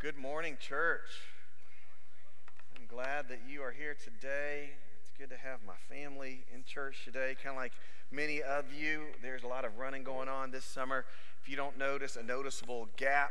Good morning, church. I'm glad that you are here today. It's good to have my family in church today. Kind of like many of you, there's a lot of running going on this summer. If you don't notice a noticeable gap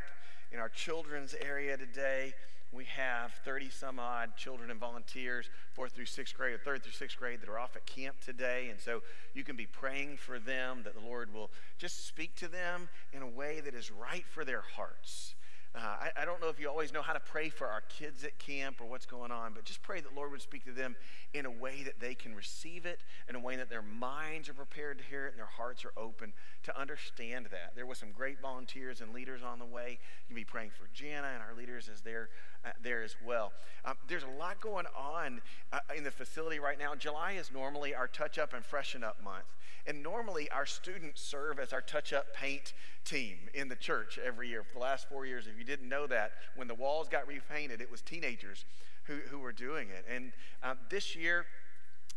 in our children's area today, we have 30 some odd children and volunteers, fourth through sixth grade, or third through sixth grade, that are off at camp today. And so you can be praying for them that the Lord will just speak to them in a way that is right for their hearts. Uh, I, I, don't know if you always know how to pray for our kids at camp or what's going on, but just pray that Lord would speak to them in a way that they can receive it, in a way that their minds are prepared to hear it and their hearts are open to understand that. There was some great volunteers and leaders on the way. You can be praying for Jana and our leaders as they're uh, there as well. Um, there's a lot going on uh, in the facility right now. July is normally our touch up and freshen up month. And normally, our students serve as our touch up paint team in the church every year. For the last four years, if you didn't know that, when the walls got repainted, it was teenagers who, who were doing it. And uh, this year,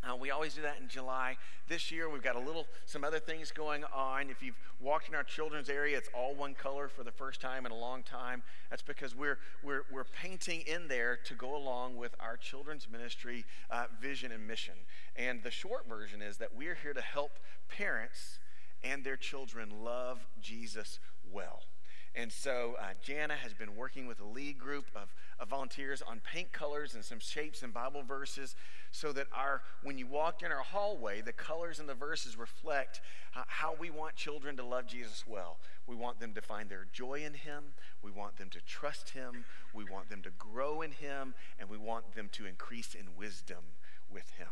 uh, we always do that in July. This year, we've got a little, some other things going on. If you've walked in our children's area, it's all one color for the first time in a long time. That's because we're, we're, we're painting in there to go along with our children's ministry uh, vision and mission. And the short version is that we're here to help parents and their children love Jesus well. And so uh, Jana has been working with a lead group of, of volunteers on paint colors and some shapes and Bible verses so that our when you walk in our hallway, the colors and the verses reflect uh, how we want children to love Jesus well. We want them to find their joy in him. We want them to trust him. We want them to grow in him. And we want them to increase in wisdom with him.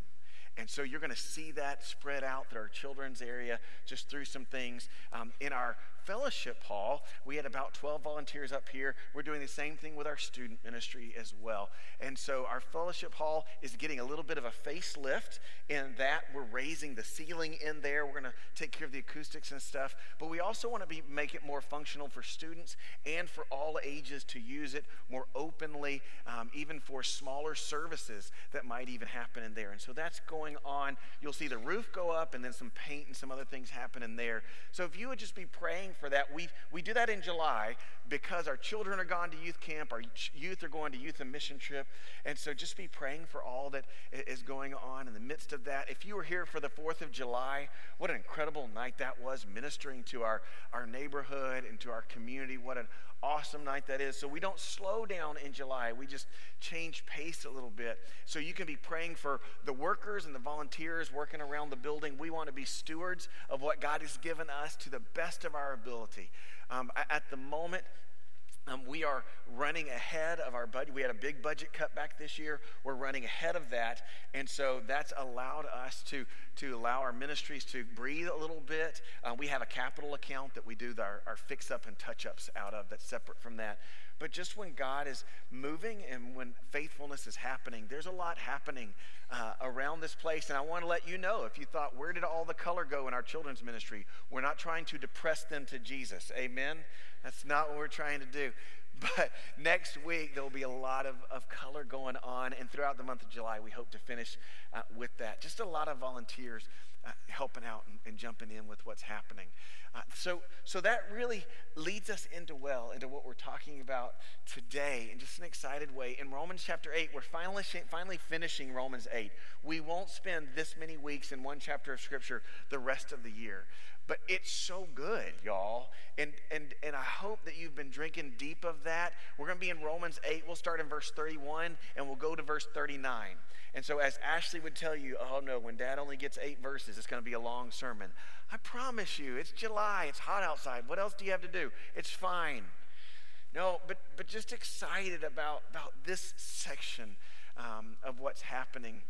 And so you're going to see that spread out through our children's area just through some things. Um, in our fellowship hall, we had about 12 volunteers up here. We're doing the same thing with our student ministry as well. And so our fellowship hall is getting a little bit of a facelift in that we're raising the ceiling in there. We're going to take care of the acoustics and stuff. But we also want to be, make it more functional for students and for all ages to use it more openly, um, even for smaller services that might even happen in there. And so that's going on. You'll see the roof go up and then some paint and some other things happen in there. So if you would just be praying for that. We, we do that in July because our children are gone to youth camp, our youth are going to youth and mission trip. And so just be praying for all that is going on in the midst of that. If you were here for the 4th of July, what an incredible night that was, ministering to our, our neighborhood and to our community. What an awesome night that is. So we don't slow down in July. We just change pace a little bit. So you can be praying for the workers and the volunteers working around the building. We want to be stewards of what God has given us to the best of our ability. Um, at the moment, um, we are running ahead of our budget. We had a big budget cutback this year. We're running ahead of that. And so that's allowed us to, to allow our ministries to breathe a little bit. Uh, we have a capital account that we do our, our fix up and touch ups out of that's separate from that. But just when God is moving and when faithfulness is happening, there's a lot happening uh, around this place. And I want to let you know if you thought, where did all the color go in our children's ministry? We're not trying to depress them to Jesus. Amen? That's not what we're trying to do. But next week, there will be a lot of, of color going on. And throughout the month of July, we hope to finish uh, with that. Just a lot of volunteers uh, helping out and, and, jumping in with what's happening. Uh, so, so that really leads us into well into what we're talking about today in just an excited way. In Romans chapter 8, we're finally, finally finishing Romans 8. We won't spend this many weeks in one chapter of Scripture the rest of the year. But it's so good, y'all. And, and, and I hope that you've been drinking deep of that. We're going to be in Romans 8. We'll start in verse 31 and we'll go to verse 39. And so, as Ashley would tell you, oh no, when dad only gets eight verses, it's going to be a long sermon. I promise you, it's July, it's hot outside. What else do you have to do? It's fine. No, but, but just excited about, about this section um, of what's happening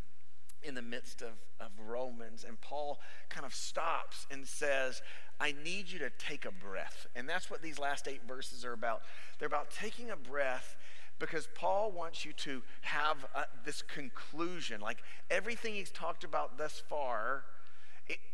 in the midst of, of Romans. And Paul kind of stops and says, I need you to take a breath. And that's what these last eight verses are about. They're about taking a breath because Paul wants you to have uh, this conclusion. Like everything he's talked about thus far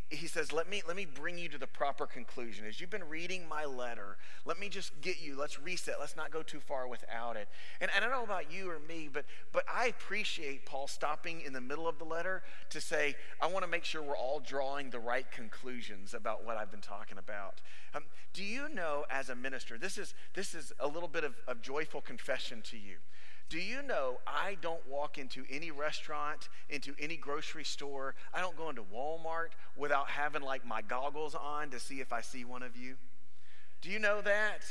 he says, let me, let me bring you to the proper conclusion. As you've been reading my letter, let me just get you, let's reset. Let's not go too far without it. And, and I don't know about you or me, but, but I appreciate Paul stopping in the middle of the letter to say, I want to make sure we're all drawing the right conclusions about what I've been talking about. Um, do you know, as a minister, this is, this is a little bit of, of joyful confession to you. Do you know I don't walk into any restaurant, into any grocery store, I don't go into Walmart without having like my goggles on to see if I see one of you? Do you know that?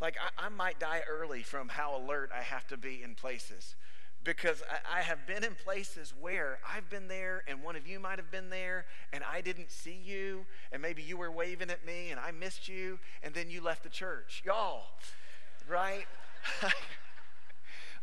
Like, I, I might die early from how alert I have to be in places because I, I, have been in places where I've been there and one of you might have been there and I didn't see you and maybe you were waving at me and I missed you and then you left the church. Y'all, right?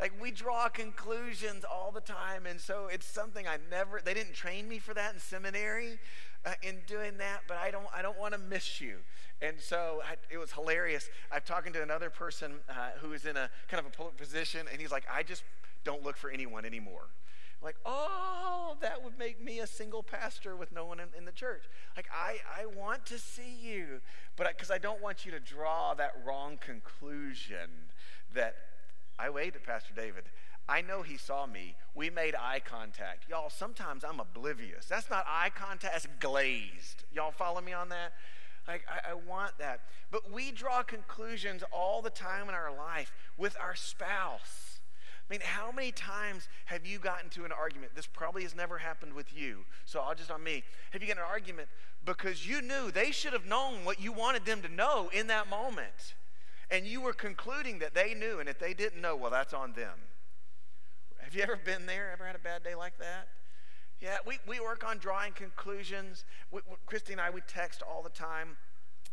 Like we draw conclusions all the time. And so it's something I never, they didn't train me for that in seminary uh, in doing that, but I don't, I don't want to miss you. And so I, it was hilarious. I'm talking to another person uh, who is in a kind of a position, and he's like, I just don't look for anyone anymore. Like, oh, that would make me a single pastor with no one in, in the church. Like, I, I want to see you, but because I, I don't want you to draw that wrong conclusion that I waved at Pastor David. I know he saw me. We made eye contact. Y'all, sometimes I'm oblivious. That's not eye contact, that's glazed. Y'all follow me on that? Like, I, I, want that. But we draw conclusions all the time in our life with our spouse. I mean, how many times have you gotten to an argument? This probably has never happened with you, so I'll just on me. Have you got an argument because you knew they should have known what you wanted them to know in that moment? And you were concluding that they knew, and if they didn't know, well, that's on them. Have you ever been there? Ever had a bad day like that? Yeah, we, we work on drawing conclusions. We, Christy and I, we text all the time.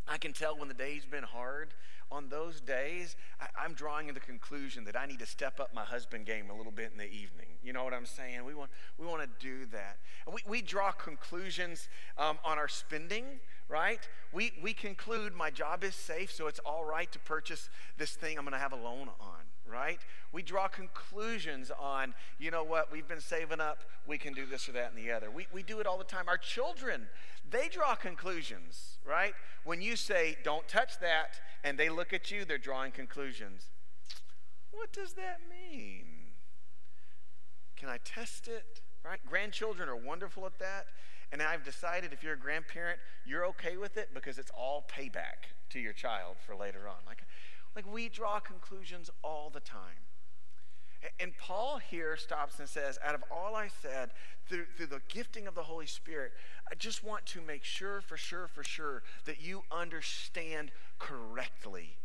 I can tell when the day's been hard. On those days, I, am drawing the conclusion that I need to step up my husband game a little bit in the evening. You know what I'm saying? We want, we want to do that. We, we draw conclusions um, on our spending right? We, we conclude my job is safe, so it's all right to purchase this thing I'm going to have a loan on, right? We draw conclusions on, you know what, we've been saving up, we can do this or that and the other. We, we do it all the time. Our children, they draw conclusions, right? When you say, don't touch that, and they look at you, they're drawing conclusions. What does that mean? Can I test it? Right? Grandchildren are wonderful at that. And I've decided if you're a grandparent, you're okay with it because it's all payback to your child for later on. Like, like we draw conclusions all the time. And Paul here stops and says, out of all I said, through, through the gifting of the Holy Spirit, I just want to make sure, for sure, for sure, that you understand correctly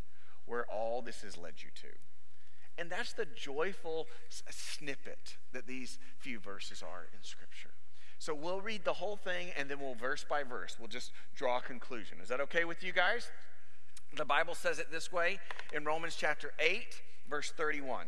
where all this has led you to. And that's the joyful snippet that these few verses are in Scripture. So we'll read the whole thing and then we'll verse by verse. We'll just draw a conclusion. Is that okay with you guys? The Bible says it this way in Romans chapter 8, verse 31.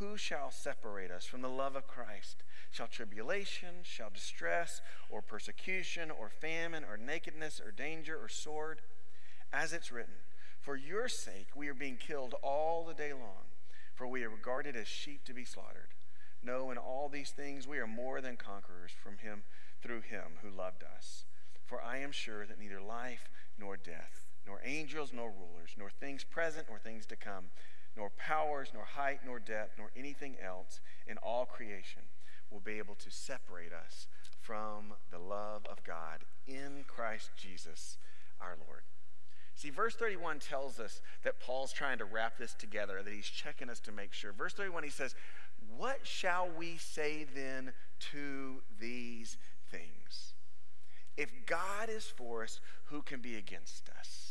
Who shall separate us from the love of Christ? Shall tribulation, shall distress, or persecution, or famine, or nakedness, or danger, or sword? As it's written, For your sake we are being killed all the day long, for we are regarded as sheep to be slaughtered. No, in all these things we are more than conquerors from him through him who loved us. For I am sure that neither life nor death, nor angels nor rulers, nor things present nor things to come, nor powers, nor height, nor depth, nor anything else in all creation will be able to separate us from the love of God in Christ Jesus our Lord. See, verse 31 tells us that Paul's trying to wrap this together, that he's checking us to make sure. Verse 31, he says, what shall we say then to these things? If God is for us, who can be against us?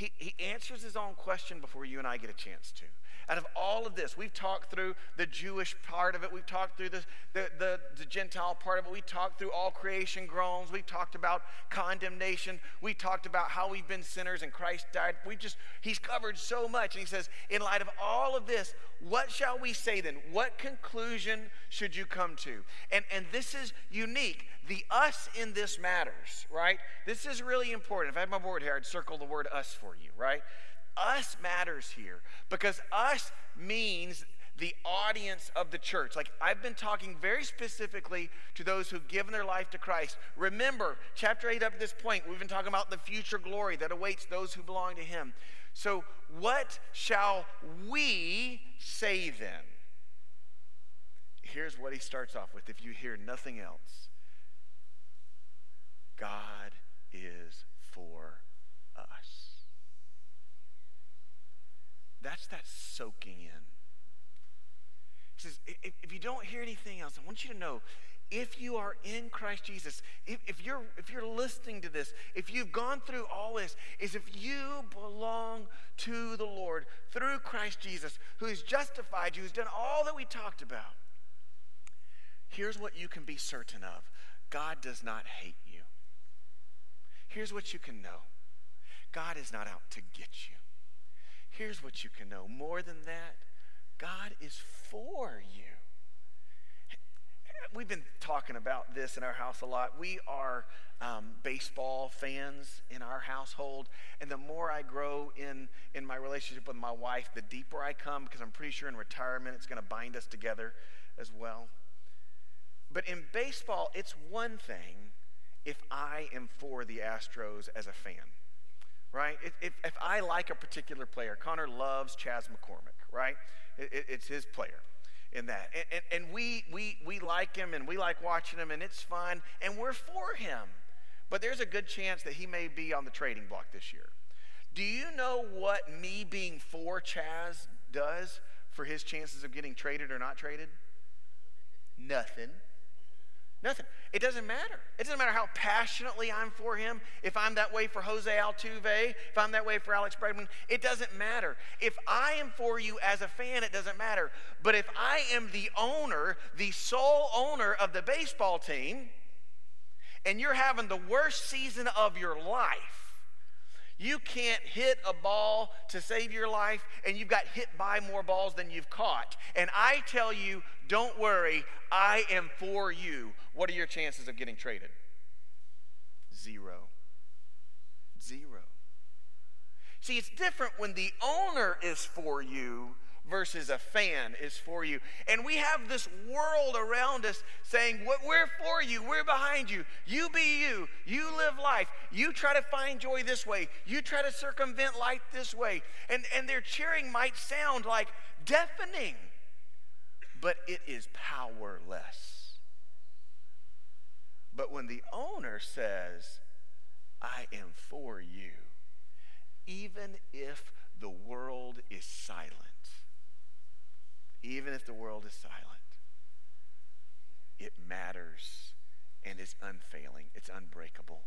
He, he answers his own question before you and I get a chance to. Out of all of this, we've talked through the Jewish part of it, we've talked through the, the, the, the Gentile part of it, we talked through all creation groans, we talked about condemnation, we talked about how we've been sinners and Christ died. We just, he's covered so much. And he says, in light of all of this, what shall we say then? What conclusion should you come to? And, and this is unique. The us in this matters, right? This is really important. If I had my board here, I'd circle the word us for you, right? Us matters here because us means the audience of the church. Like I've been talking very specifically to those who've given their life to Christ. Remember, chapter 8 up to this point, we've been talking about the future glory that awaits those who belong to Him. So, what shall we say then? Here's what he starts off with if you hear nothing else God is for That's that soaking in. He says, if, you don't hear anything else, I want you to know if you are in Christ Jesus, if, if, you're, if you're listening to this, if you've gone through all this, is if you belong to the Lord through Christ Jesus, who has justified you, who's done all that we talked about, here's what you can be certain of God does not hate you. Here's what you can know God is not out to get you. Here's what you can know more than that God is for you. We've been talking about this in our house a lot. We are um, baseball fans in our household. And the more I grow in, in my relationship with my wife, the deeper I come because I'm pretty sure in retirement it's going to bind us together as well. But in baseball, it's one thing if I am for the Astros as a fan right? If, if, I like a particular player, Connor loves Chas McCormick, right? It, it, it's his player in that. And, and, and, we, we, we like him and we like watching him and it's fun and we're for him. But there's a good chance that he may be on the trading block this year. Do you know what me being for Chas does for his chances of getting traded or not traded? Nothing. Nothing. It doesn't matter. It doesn't matter how passionately I'm for him. If I'm that way for Jose Altuve, if I'm that way for Alex Bregman, it doesn't matter. If I am for you as a fan, it doesn't matter. But if I am the owner, the sole owner of the baseball team, and you're having the worst season of your life, you can't hit a ball to save your life, and you've got hit by more balls than you've caught. And I tell you, don't worry, I am for you. What are your chances of getting traded? Zero. Zero. See, it's different when the owner is for you versus a fan is for you. And we have this world around us saying, We're for you, we're behind you. You be you, you live life. You try to find joy this way, you try to circumvent life this way. And, and their cheering might sound like deafening, but it is powerless. But when the owner says, I am for you, even if the world is silent, even if the world is silent, it matters and is unfailing. It's unbreakable.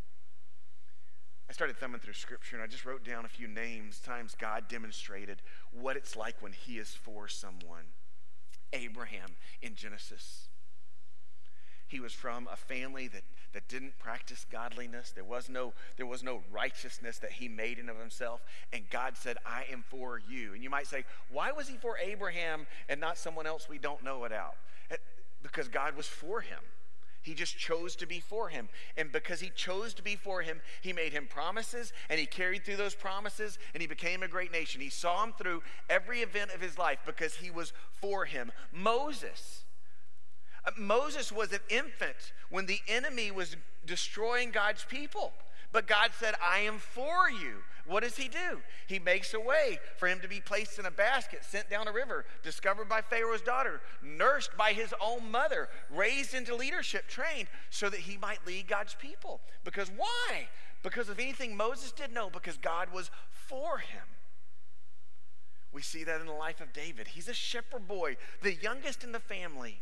I started thumbing through scripture and I just wrote down a few names, times God demonstrated what it's like when he is for someone. Abraham in Genesis. He was from a family that, that didn't practice godliness. There was, no, there was no righteousness that he made in of himself. And God said, I am for you. And you might say, why was he for Abraham and not someone else we don't know about? Eh, because God was for him. He just chose to be for him. And because he chose to be for him, he made him promises and he carried through those promises and he became a great nation. He saw him through every event of his life because he was for him. Moses Moses was an infant when the enemy was destroying God's people. But God said, I am for you. What does he do? He makes a way for him to be placed in a basket, sent down a river, discovered by Pharaoh's daughter, nursed by his own mother, raised into leadership, trained so that he might lead God's people. Because why? Because of anything Moses did? No, because God was for him. We see that in the life of David. He's a shepherd boy, the youngest in the family.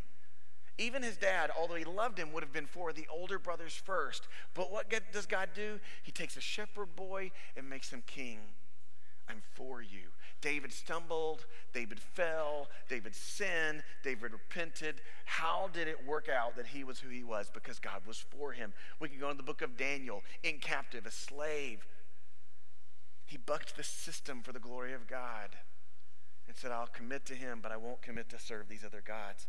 Even his dad, although he loved him, would have been for the older brothers first. But what does God do? He takes a shepherd boy and makes him king. I'm for you. David stumbled, David fell, David sinned, David repented. How did it work out that he was who he was? Because God was for him. We can go into the book of Daniel, in captive, a slave. He bucked the system for the glory of God and said, I'll commit to him, but I won't commit to serve these other gods.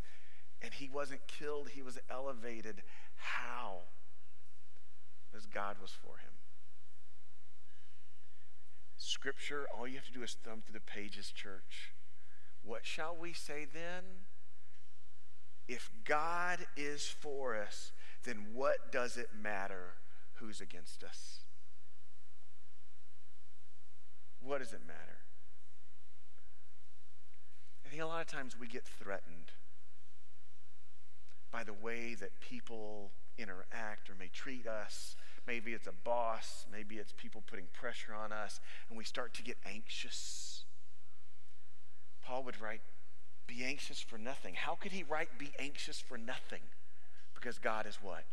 And he wasn't killed, he was elevated. How? Because God was for him. Scripture, all you have to do is thumb through the pages, church. What shall we say then? If God is for us, then what does it matter who's against us? What does it matter? I think a lot of times we get threatened by the way that people interact or may treat us Maybe it's a boss. Maybe it's people putting pressure on us, and we start to get anxious. Paul would write, Be anxious for nothing. How could he write, Be anxious for nothing? Because God is what?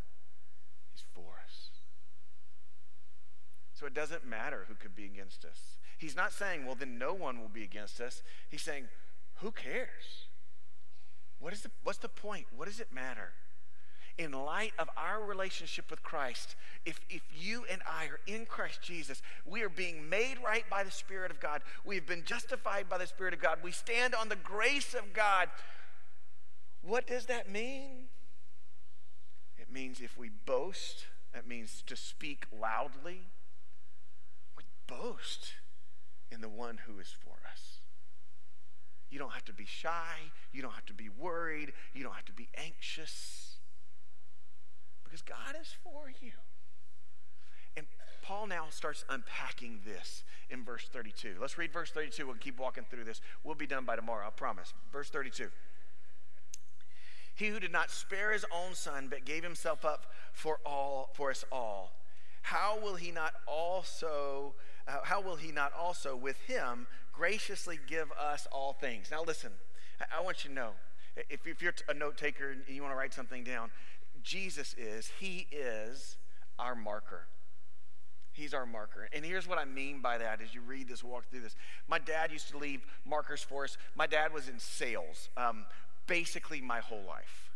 He's for us. So it doesn't matter who could be against us. He's not saying, Well, then no one will be against us. He's saying, Who cares? What is the, what's the point? What does it matter? in light of our relationship with Christ, if, if you and I are in Christ Jesus, we are being made right by the Spirit of God. We've been justified by the Spirit of God. We stand on the grace of God. What does that mean? It means if we boast, that means to speak loudly. We boast in the one who is for us. You don't have to be shy. You don't have to be worried. You don't have to be anxious because God is for you. And Paul now starts unpacking this in verse 32. Let's read verse 32. We'll keep walking through this. We'll be done by tomorrow, I promise. Verse 32. He who did not spare his own son, but gave himself up for all for us all, how will he not also uh, how will he not also with him graciously give us all things? Now listen, I, want you to know if, if you're a note taker and you want to write something down, Jesus is, He is our marker. He's our marker. And here's what I mean by that as you read this, walk through this. My dad used to leave markers for us. My dad was in sales um, basically my whole life,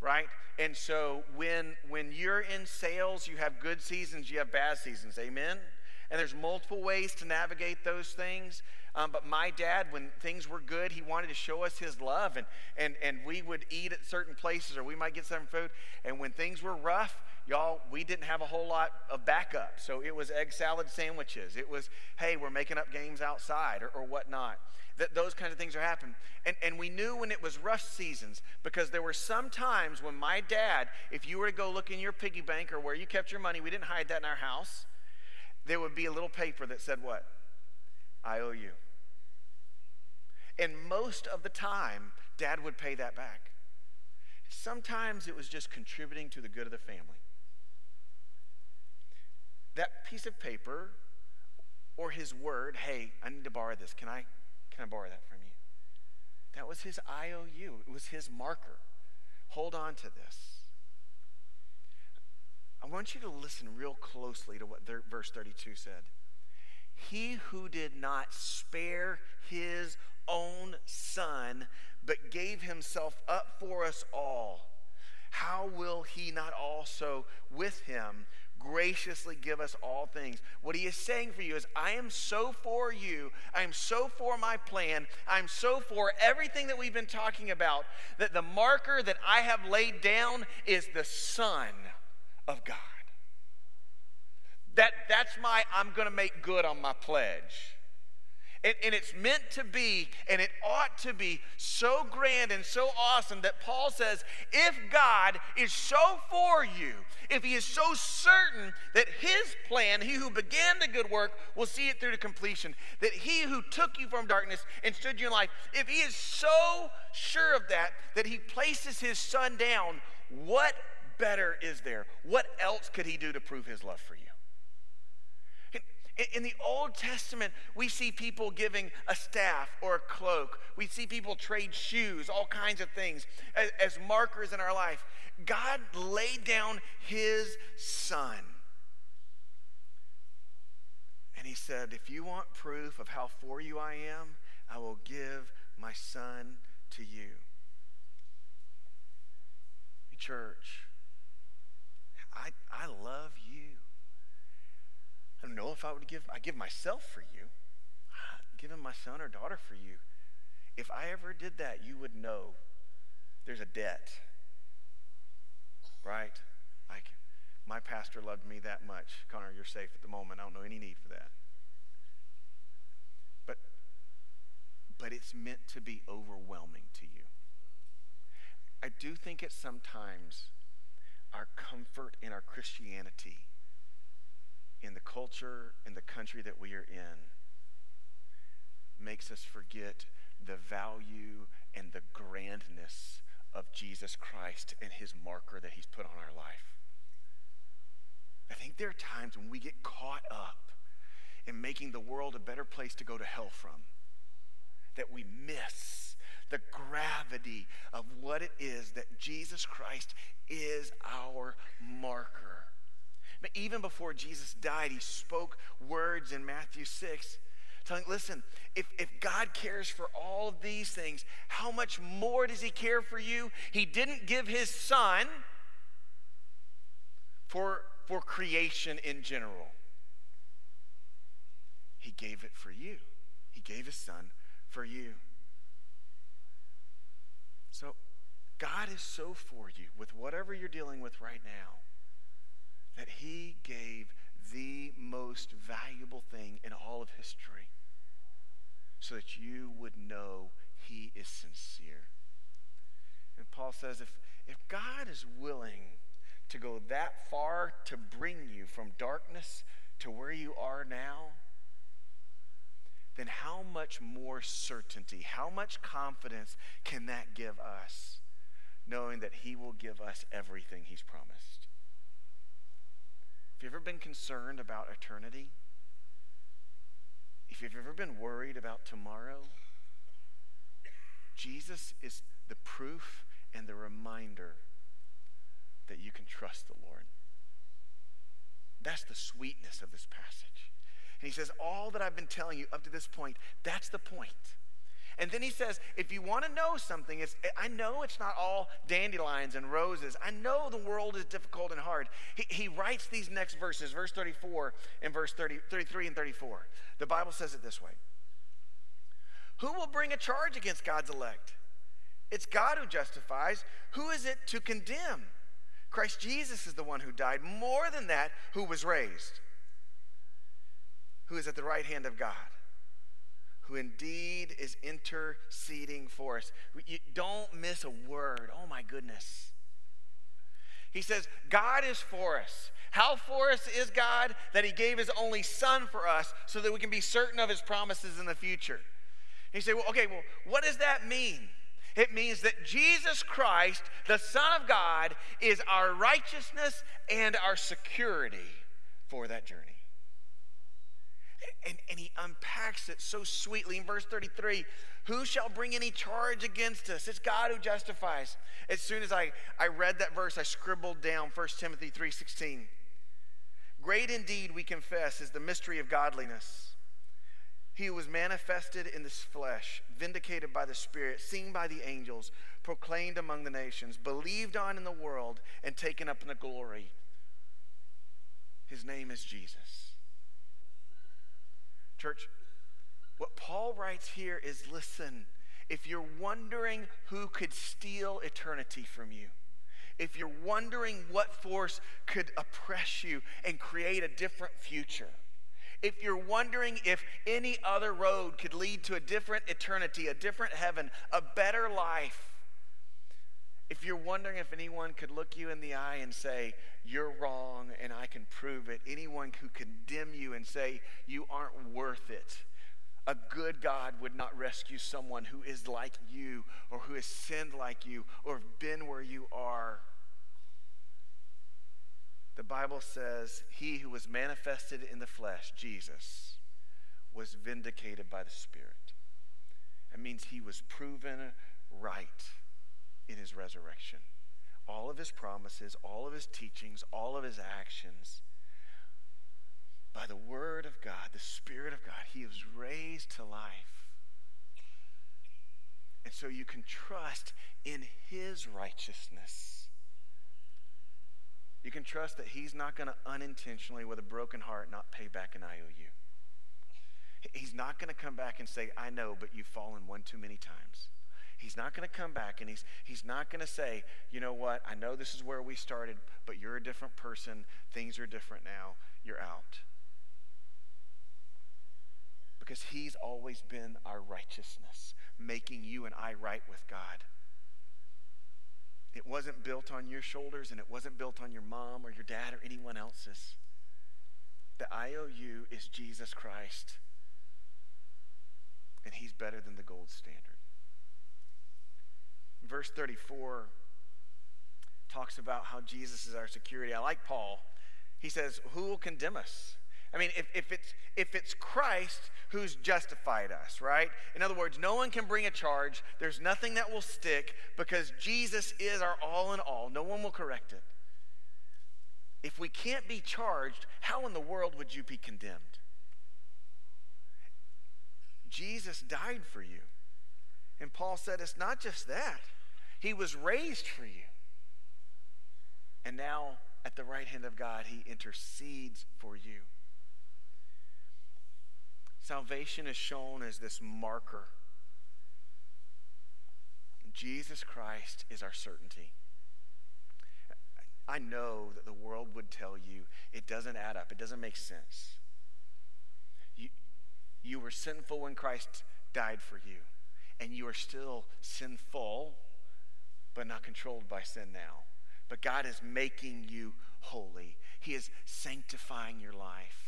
right? And so when, when you're in sales, you have good seasons, you have bad seasons. Amen? And there's multiple ways to navigate those things. Um, but my dad, when things were good, he wanted to show us his love. And, and, and we would eat at certain places or we might get some food. And when things were rough, y'all, we didn't have a whole lot of backup. So it was egg salad sandwiches. It was, hey, we're making up games outside or, or whatnot. That those kinds of things are happening. And, and we knew when it was rough seasons because there were some times when my dad, if you were to go look in your piggy bank or where you kept your money, we didn't hide that in our house, there would be a little paper that said what? I owe you. And most of the time, dad would pay that back. Sometimes it was just contributing to the good of the family. That piece of paper or his word, hey, I need to borrow this. Can I can I borrow that from you? That was his IOU. It was his marker. Hold on to this. I want you to listen real closely to what verse 32 said. He who did not spare his own son, but gave himself up for us all, how will he not also with him graciously give us all things? What he is saying for you is, I am so for you. I am so for my plan. I'm so for everything that we've been talking about that the marker that I have laid down is the Son of God. That, that's my, I'm going to make good on my pledge. And, and, it's meant to be, and it ought to be so grand and so awesome that Paul says if God is so for you, if he is so certain that his plan, he who began the good work, will see it through to completion, that he who took you from darkness and stood you in life, if he is so sure of that, that he places his son down, what better is there? What else could he do to prove his love for you? In the Old Testament, we see people giving a staff or a cloak. We see people trade shoes, all kinds of things as, as markers in our life. God laid down his son. And he said, If you want proof of how for you I am, I will give my son to you. Church, I, I love you. I don't know if I would give, I give myself for you. Given my son or daughter for you. If I ever did that, you would know there's a debt. Right? Like, my pastor loved me that much. Connor, you're safe at the moment. I don't know any need for that. But, but it's meant to be overwhelming to you. I do think it sometimes our comfort in our Christianity, in the culture, in the country that we are in, makes us forget the value and the grandness of Jesus Christ and his marker that he's put on our life. I think there are times when we get caught up in making the world a better place to go to hell from that we miss the gravity of what it is that Jesus Christ is our marker. But even before Jesus died, he spoke words in Matthew 6 telling, listen, if, if God cares for all of these things, how much more does he care for you? He didn't give his son for, for creation in general. He gave it for you. He gave his son for you. So, God is so for you with whatever you're dealing with right now that He gave the most valuable thing in all of history so that you would know He is sincere. And Paul says if, if God is willing to go that far to bring you from darkness to where you are now, then how much more certainty, how much confidence can that give us, knowing that He will give us everything He's promised? Have you've ever been concerned about eternity? If you've ever been worried about tomorrow, Jesus is the proof and the reminder that you can trust the Lord. That's the sweetness of this passage. And he says, All that I've been telling you up to this point, that's the point. And then he says, if you want to know something, it's, I know it's not all dandelions and roses. I know the world is difficult and hard. He, he writes these next verses, verse 34 and verse 30, 33 and 34. The Bible says it this way Who will bring a charge against God's elect? It's God who justifies. Who is it to condemn? Christ Jesus is the one who died. More than that, who was raised who is at the right hand of God, who indeed is interceding for us. You don't miss a word. Oh my goodness. He says, God is for us. How for us is God? That He gave His only Son for us so that we can be certain of His promises in the future. He said, well, okay, well, what does that mean? It means that Jesus Christ, the Son of God, is our righteousness and our security for that journey. And, and he unpacks it so sweetly in verse 33 Who shall bring any charge against us? It's God who justifies. As soon as I, I read that verse, I scribbled down 1 Timothy 3.16. Great indeed, we confess, is the mystery of godliness. He was manifested in this flesh, vindicated by the Spirit, seen by the angels, proclaimed among the nations, believed on in the world, and taken up in the glory. His name is Jesus. Church, what Paul writes here is listen, if you're wondering who could steal eternity from you, if you're wondering what force could oppress you and create a different future, if you're wondering if any other road could lead to a different eternity, a different heaven, a better life, if you're wondering if anyone could look you in the eye and say, You're wrong and I can prove it, anyone who condemn you and say, You aren't worth it, a good God would not rescue someone who is like you or who has sinned like you or been where you are. The Bible says, He who was manifested in the flesh, Jesus, was vindicated by the Spirit. That means he was proven right in his resurrection. All of his promises, all of his teachings, all of his actions. By the word of God, the Spirit of God, he was raised to life. And so you can trust in his righteousness. You can trust that he's not going to unintentionally, with a broken heart, not pay back an IOU. He's not going to come back and say, I know, but you've fallen one too many times. He's not going to come back and he's, he's not going to say, you know what, I know this is where we started, but you're a different person. Things are different now. You're out. Because he's always been our righteousness, making you and I right with God. It wasn't built on your shoulders and it wasn't built on your mom or your dad or anyone else's. The IOU is Jesus Christ, and he's better than the gold standard verse 34 talks about how Jesus is our security. I like Paul. He says, Who will condemn us? I mean, if, if, it's, if it's Christ who's justified us, right? In other words, no one can bring a charge. There's nothing that will stick because Jesus is our all in all. No one will correct it. If we can't be charged, how in the world would you be condemned? Jesus died for you. And Paul said, It's not just that. He was raised for you. And now, at the right hand of God, He intercedes for you. Salvation is shown as this marker. Jesus Christ is our certainty. I know that the world would tell you it doesn't add up, it doesn't make sense. You, you were sinful when Christ died for you, and you are still sinful but not controlled by sin now. But God is making you holy, He is sanctifying your life.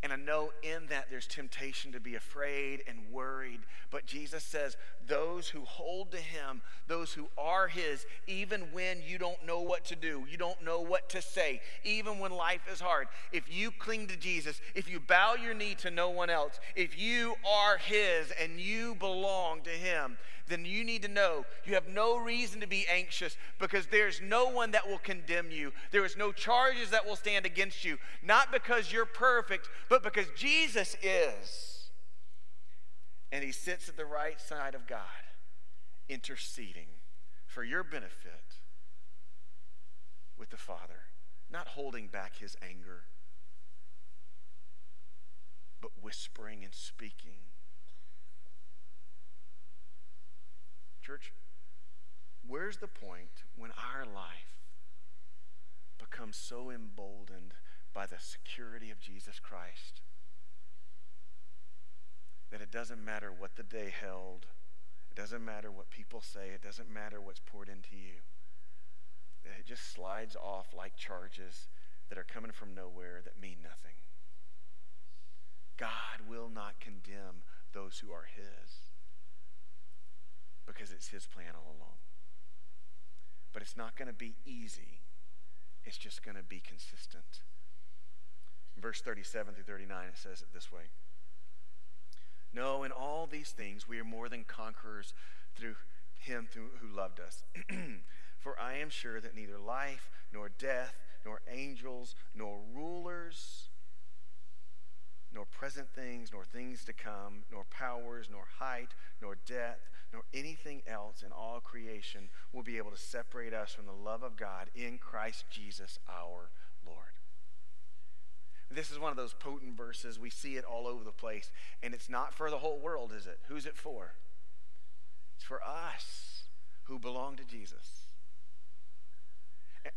And I know in that there's temptation to be afraid and worried. But Jesus says, those who hold to Him, those who are His, even when you don't know what to do, you don't know what to say, even when life is hard, if you cling to Jesus, if you bow your knee to no one else, if you are His and you belong to Him, then you need to know you have no reason to be anxious because there's no one that will condemn you. There is no charges that will stand against you, not because you're perfect, but because Jesus is. And he sits at the right side of God, interceding for your benefit with the Father, not holding back his anger, but whispering and speaking Church, where's the point when our life becomes so emboldened by the security of Jesus Christ that it doesn't matter what the day held, it doesn't matter what people say, it doesn't matter what's poured into you, that it just slides off like charges that are coming from nowhere that mean nothing. God will not condemn those who are His because it's His plan all along. But it's not going to be easy, it's just going to be consistent. Verse 37 through 39, it says it this way No, in all these things we are more than conquerors through Him who loved us. For I am sure that neither life, nor death, nor angels, nor rulers, nor present things, nor things to come, nor powers, nor height, nor depth, nor anything else in all creation will be able to separate us from the love of God in Christ Jesus our Lord. This is one of those potent verses. We see it all over the place. And it's not for the whole world, is it? Who's it for? It's for us who belong to Jesus.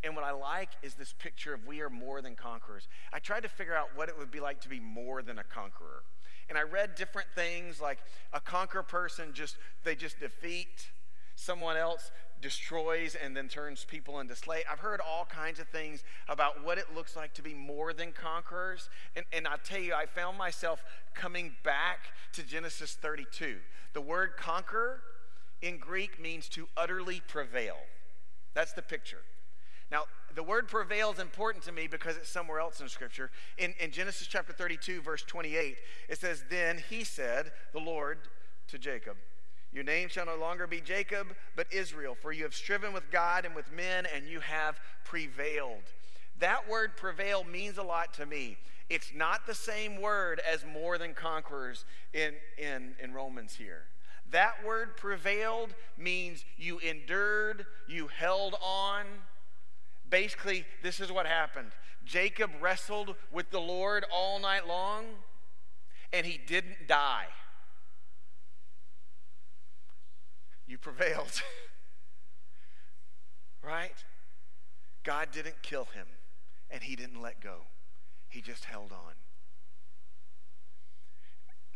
And what I like is this picture of we are more than conquerors. I tried to figure out what it would be like to be more than a conqueror. And I read different things like a conquer person just they just defeat someone else destroys and then turns people into slaves. I've heard all kinds of things about what it looks like to be more than conquerors. And, and I tell you, I found myself coming back to Genesis 32. The word conquer in Greek means to utterly prevail. That's the picture. Now, the word prevail is important to me because it's somewhere else in Scripture. In, in Genesis chapter 32, verse 28, it says, Then he said, the Lord, to Jacob, Your name shall no longer be Jacob, but Israel, for you have striven with God and with men, and you have prevailed. That word prevail means a lot to me. It's not the same word as more than conquerors in, in, in Romans here. That word prevailed means you endured, you held on. Basically, this is what happened Jacob wrestled with the Lord all night long, and he didn't die. You prevailed. right? God didn't kill him, and he didn't let go. He just held on.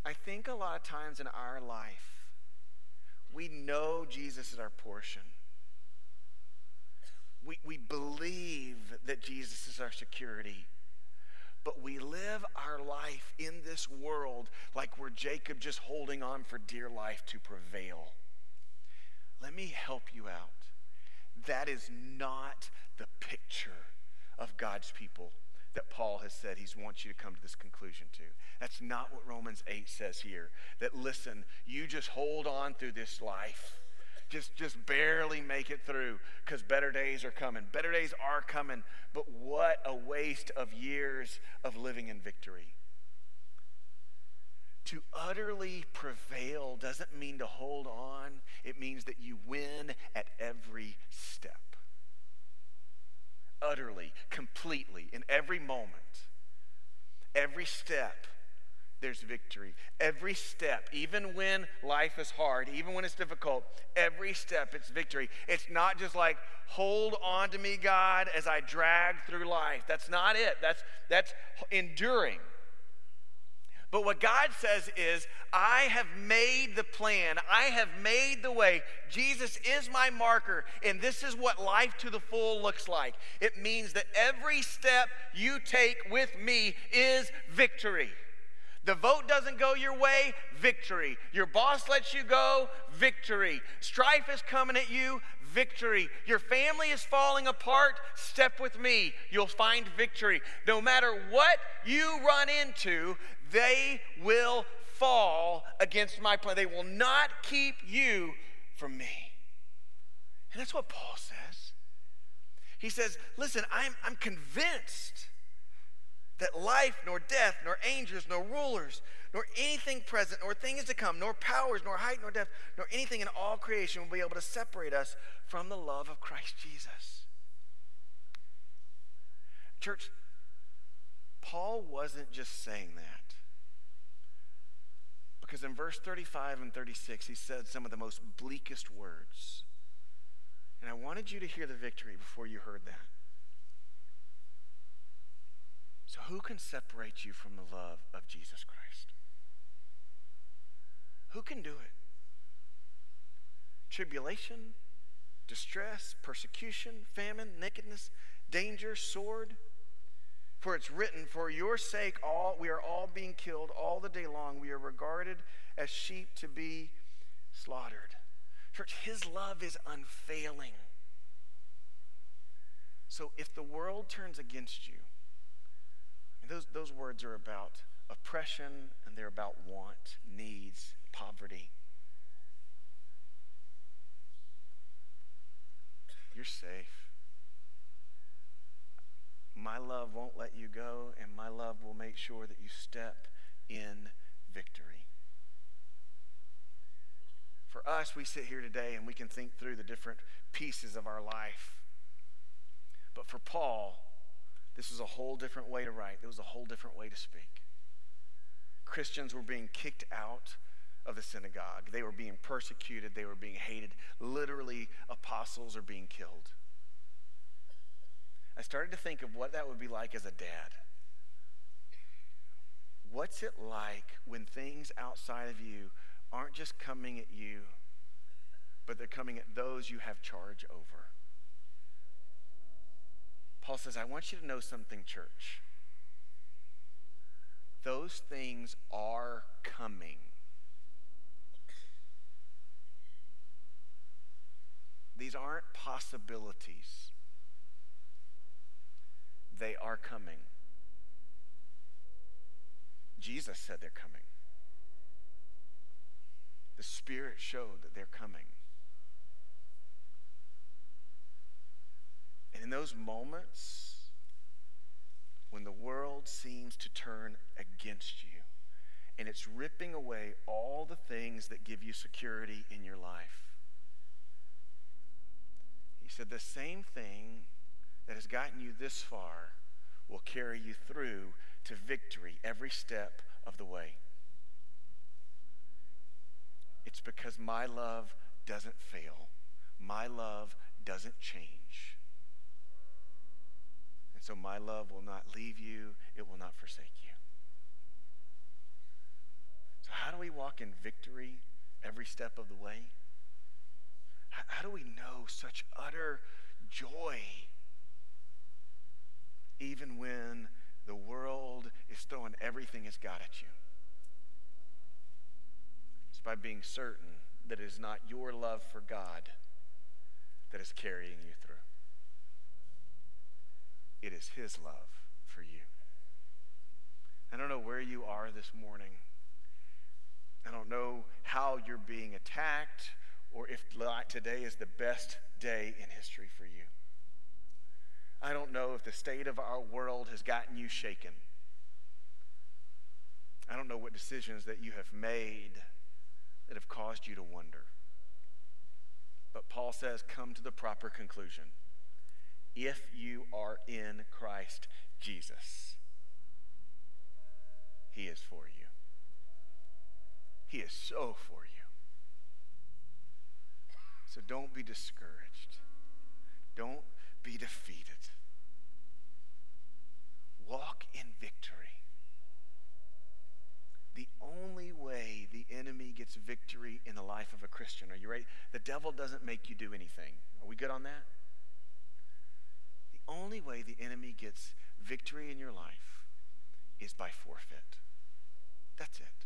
I think a lot of times in our life, we know Jesus is our portion. We, we believe that Jesus is our security. But we live our life in this world like we're Jacob just holding on for dear life to prevail. Let me help you out. That is not the picture of God's people that Paul has said he wants you to come to this conclusion to. That's not what Romans 8 says here. That listen, you just hold on through this life. Just, just barely make it through because better days are coming. Better days are coming, but what a waste of years of living in victory. To utterly prevail doesn't mean to hold on, it means that you win at every step utterly, completely, in every moment, every step, there's victory. Every step, even when life is hard, even when it's difficult, every step it's victory. It's not just like, hold on to me, God, as I drag through life. That's not it. That's, that's enduring. But what God says is, I have made the plan. I have made the way. Jesus is my marker, and this is what life to the full looks like. It means that every step you take with me is victory. The vote doesn't go your way, victory. Your boss lets you go, victory. Strife is coming at you, victory. Your family is falling apart, step with me. You'll find victory. No matter what you run into, they will fall against my plan. They will not keep you from me. And that's what Paul says. He says, Listen, I'm, I'm convinced that life, nor death, nor angels, nor rulers, nor anything present, nor things to come, nor powers, nor height, nor depth, nor anything in all creation will be able to separate us from the love of Christ Jesus. Church, Paul wasn't just saying that. Because in verse 35 and 36, he said some of the most bleakest words. And I wanted you to hear the victory before you heard that. So, who can separate you from the love of Jesus Christ? Who can do it? Tribulation, distress, persecution, famine, nakedness, danger, sword. For it's written, For your sake all we are all being killed all the day long. We are regarded as sheep to be slaughtered. Church, his love is unfailing. So if the world turns against you, those, words are about oppression and they're about want, needs, poverty. You're safe. My love won't let you go, and my love will make sure that you step in victory. For us, we sit here today and we can think through the different pieces of our life. But for Paul, this was a whole different way to write, it was a whole different way to speak. Christians were being kicked out of the synagogue, they were being persecuted, they were being hated. Literally, apostles are being killed. I started to think of what that would be like as a dad. What's it like when things outside of you aren't just coming at you, but they're coming at those you have charge over? Paul says, I want you to know something, church. Those things are coming. These aren't possibilities they are coming. Jesus said they're coming. The Spirit showed that they're coming. And in those moments when the world seems to turn against you and it's ripping away all the things that give you security in your life. He said, The same thing that has gotten you this far will carry you through to victory every step of the way. It's because my love doesn't fail, my love doesn't change. So my love will not leave you, it will not forsake you. So, how do we walk in victory every step of the way? How do we know such utter joy even when the world is throwing everything it's got at you? It's by being certain that it is not your love for God that is carrying you through. It is His love for you. I don't know where you are this morning. I don't know how you're being attacked or if today is the best day in history for you. I don't know if the state of our world has gotten you shaken. I don't know what decisions that you have made that have caused you to wonder. But Paul says, come to the proper conclusion. If you are in Christ Jesus, He is for you. He is so for you. So don't be discouraged. Don't be defeated. Walk in victory. The only way the enemy gets victory in the life of a Christian, are you ready? The devil doesn't make you do anything. Are we good on that? Only way the enemy gets victory in your life is by forfeit. That's it.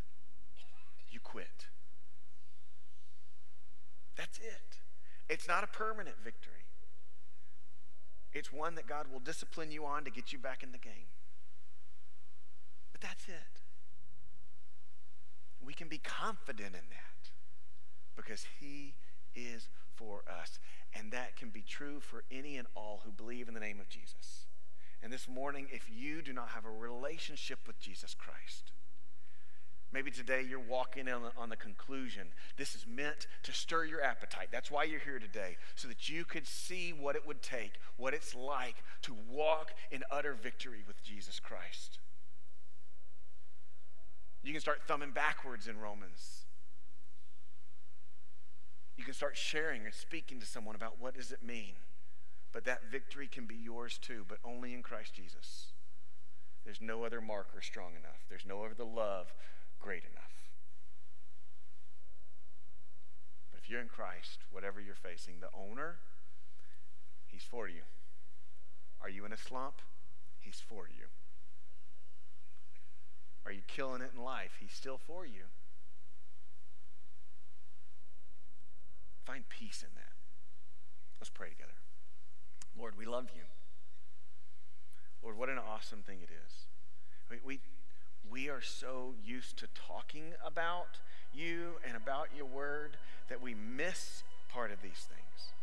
You quit. That's it. It's not a permanent victory. It's one that God will discipline you on to get you back in the game. But that's it. We can be confident in that because He is for us. And that can be true for any and all who believe in the name of Jesus. And this morning, if you do not have a relationship with Jesus Christ, Maybe today you're walking on the, on the conclusion. This is meant to stir your appetite. That's why you're here today, so that you could see what it would take, what it's like to walk in utter victory with Jesus Christ. You can start thumbing backwards in Romans. You can start sharing and speaking to someone about what does it mean. But that victory can be yours too, but only in Christ Jesus. There's no other marker strong enough. There's no other love great enough. But if you're in Christ, whatever you're facing, the owner, he's for you. Are you in a slump? He's for you. Are you killing it in life? He's still for you. Find peace in that. Let's pray together. Lord, we love you. Lord, what an awesome thing it is. We, we, we are so used to talking about you and about your word that we miss part of these things.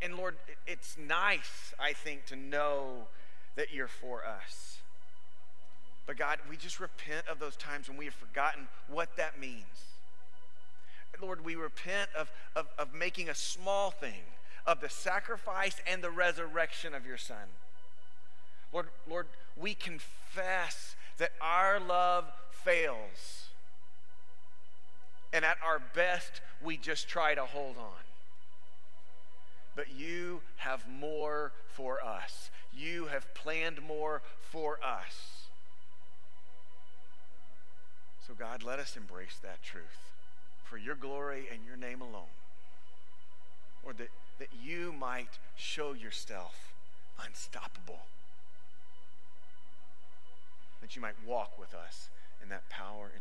And Lord, it's nice, I think, to know that you're for us. But God, we just repent of those times when we have forgotten what that means. Lord, we repent of, of, of making a small thing of the sacrifice and the resurrection of your Son. Lord, Lord, we confess that our love fails. And at our best, we just try to hold on. But you have more for us. You have planned more for us. So, God, let us embrace that truth for your glory and your name alone. Or that, that you might show yourself unstoppable that you might walk with us in that power and